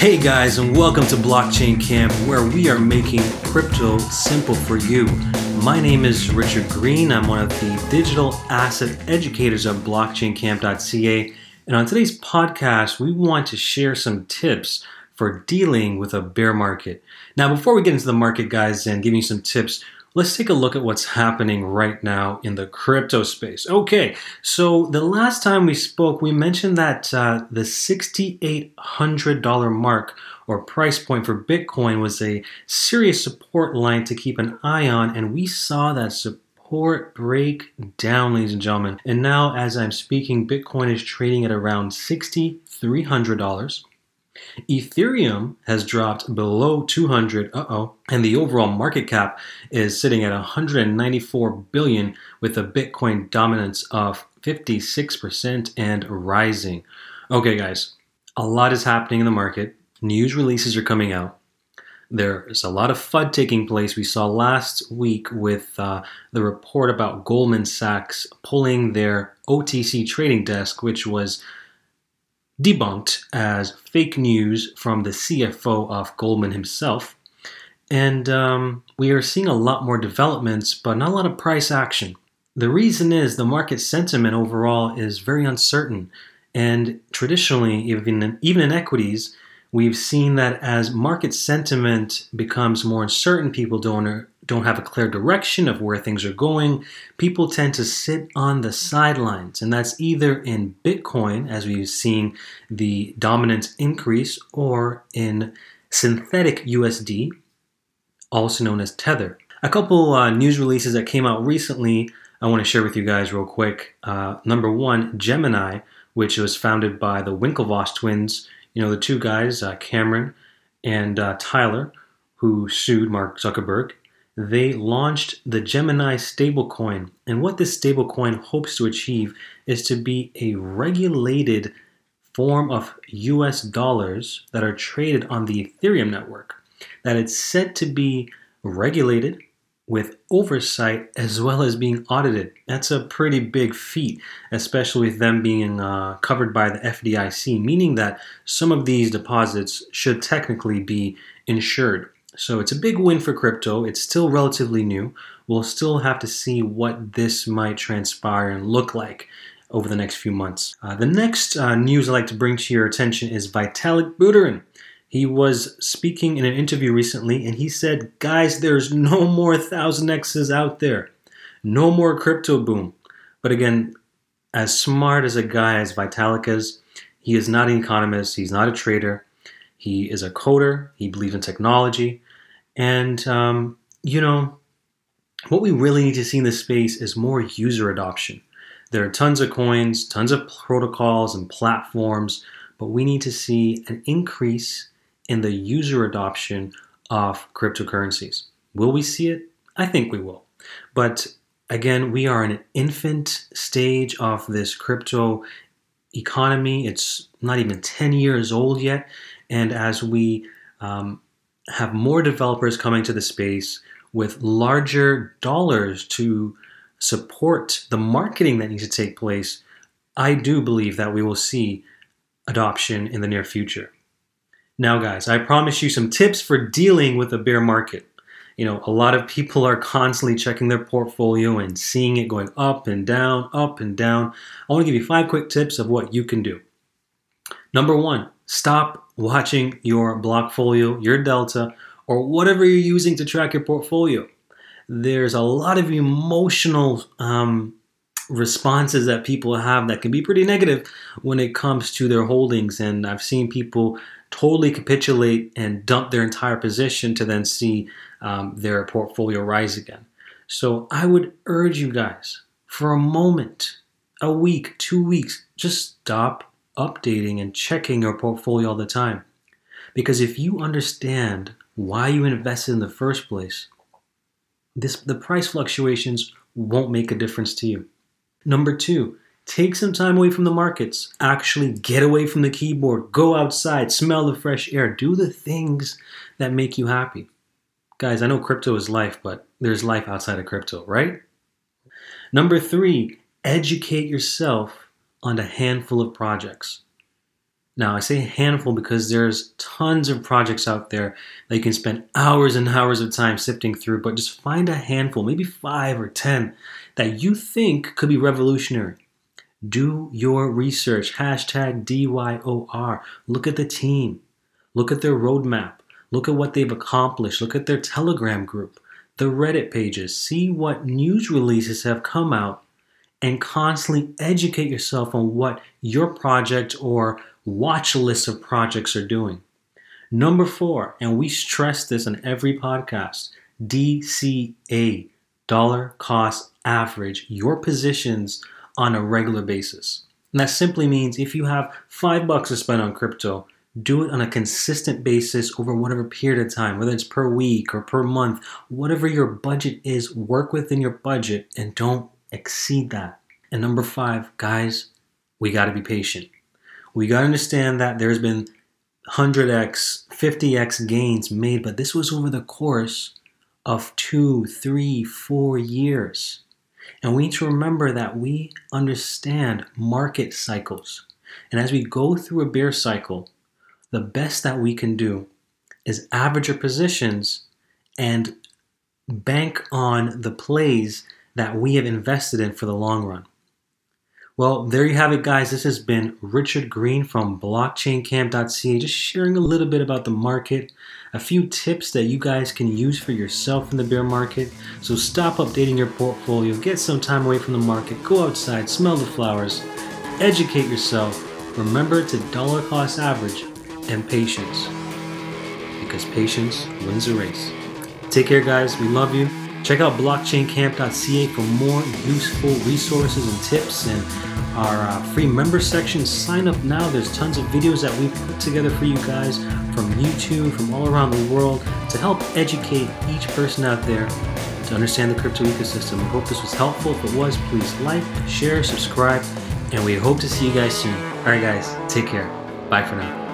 Hey guys, and welcome to Blockchain Camp, where we are making crypto simple for you. My name is Richard Green. I'm one of the digital asset educators of blockchaincamp.ca. And on today's podcast, we want to share some tips for dealing with a bear market. Now, before we get into the market, guys, and give you some tips, let's take a look at what's happening right now in the crypto space. Okay, so the last time we spoke, we mentioned that uh, the $6,800 mark or price point for Bitcoin was a serious support line to keep an eye on, and we saw that support break down, ladies and gentlemen. And now, as I'm speaking, Bitcoin is trading at around $6,300. Ethereum has dropped below 200, uh-oh, and the overall market cap is sitting at 194 billion with a Bitcoin dominance of 56% and rising. Okay, guys, a lot is happening in the market. News releases are coming out. There's a lot of FUD taking place. We saw last week with uh, the report about Goldman Sachs pulling their OTC trading desk, which was debunked as fake news from the CFO of Goldman himself. And um, we are seeing a lot more developments, but not a lot of price action. The reason is the market sentiment overall is very uncertain. And traditionally, even in, even in equities, we've seen that as market sentiment becomes more uncertain, people don't don't have a clear direction of where things are going, people tend to sit on the sidelines. And that's either in Bitcoin, as we've seen the dominance increase, or in synthetic USD, also known as Tether. A couple uh, news releases that came out recently I want to share with you guys real quick. Uh, number one, Gemini, which was founded by the Winklevoss twins, you know, the two guys, uh, Cameron and uh, Tyler, who sued Mark Zuckerberg they launched the Gemini stablecoin. And what this stablecoin hopes to achieve is to be a regulated form of US dollars that are traded on the Ethereum network. That it's said to be regulated with oversight as well as being audited. That's a pretty big feat, especially with them being uh, covered by the FDIC, meaning that some of these deposits should technically be insured. So it's a big win for crypto. It's still relatively new. We'll still have to see what this might transpire and look like over the next few months. Uh, the next uh, news I'd like to bring to your attention is Vitalik Buterin. He was speaking in an interview recently and he said, Guys, there's no more 1000Xs out there. No more crypto boom. But again, as smart as a guy as Vitalik is, he is not an economist, he's not a trader. He is a coder, he believes in technology. And, um, you know, what we really need to see in this space is more user adoption. There are tons of coins, tons of protocols and platforms, but we need to see an increase in the user adoption of cryptocurrencies. Will we see it? I think we will. But again, we are in an infant stage of this crypto economy. It's not even 10 years old yet. And as we um, have more developers coming to the space with larger dollars to support the marketing that needs to take place, I do believe that we will see adoption in the near future. Now, guys, I promise you some tips for dealing with a bear market. You know, a lot of people are constantly checking their portfolio and seeing it going up and down, up and down. I want to give you five quick tips of what you can do. Number one, stop watching your Blockfolio, your Delta, or whatever you're using to track your portfolio. There's a lot of emotional um, responses that people have that can be pretty negative when it comes to their holdings. And I've seen people totally capitulate and dump their entire position to then see um, their portfolio rise again. So I would urge you guys for a moment, a week, two weeks, just stop updating and checking your portfolio all the time. Because if you understand why you invested in the first place, this the price fluctuations won't make a difference to you. Number 2, take some time away from the markets. Actually get away from the keyboard, go outside, smell the fresh air, do the things that make you happy. Guys, I know crypto is life, but there's life outside of crypto, right? Number three, educate yourself on a handful of projects. Now, I say handful because there's tons of projects out there that you can spend hours and hours of time sifting through, but just find a handful, maybe five or 10, that you think could be revolutionary. Do your research. Hashtag DYOR. Look at the team. Look at their roadmap. Look at what they've accomplished. Look at their Telegram group, the Reddit pages. See what news releases have come out and constantly educate yourself on what your project or watch list of projects are doing. Number four, and we stress this on every podcast DCA, dollar cost average, your positions on a regular basis. And that simply means if you have five bucks to spend on crypto, do it on a consistent basis over whatever period of time, whether it's per week or per month, whatever your budget is, work within your budget and don't exceed that. And number five, guys, we got to be patient. We got to understand that there's been 100x, 50x gains made, but this was over the course of two, three, four years. And we need to remember that we understand market cycles. And as we go through a bear cycle, the best that we can do is average our positions and bank on the plays that we have invested in for the long run. Well, there you have it, guys. This has been Richard Green from blockchaincamp.ca, just sharing a little bit about the market, a few tips that you guys can use for yourself in the bear market. So stop updating your portfolio, get some time away from the market, go outside, smell the flowers, educate yourself. Remember to dollar cost average and patience because patience wins the race. Take care, guys. We love you. Check out blockchaincamp.ca for more useful resources and tips and our uh, free member section. Sign up now. There's tons of videos that we put together for you guys from YouTube, from all around the world to help educate each person out there to understand the crypto ecosystem. We hope this was helpful. If it was, please like, share, subscribe, and we hope to see you guys soon. All right, guys, take care. Bye for now.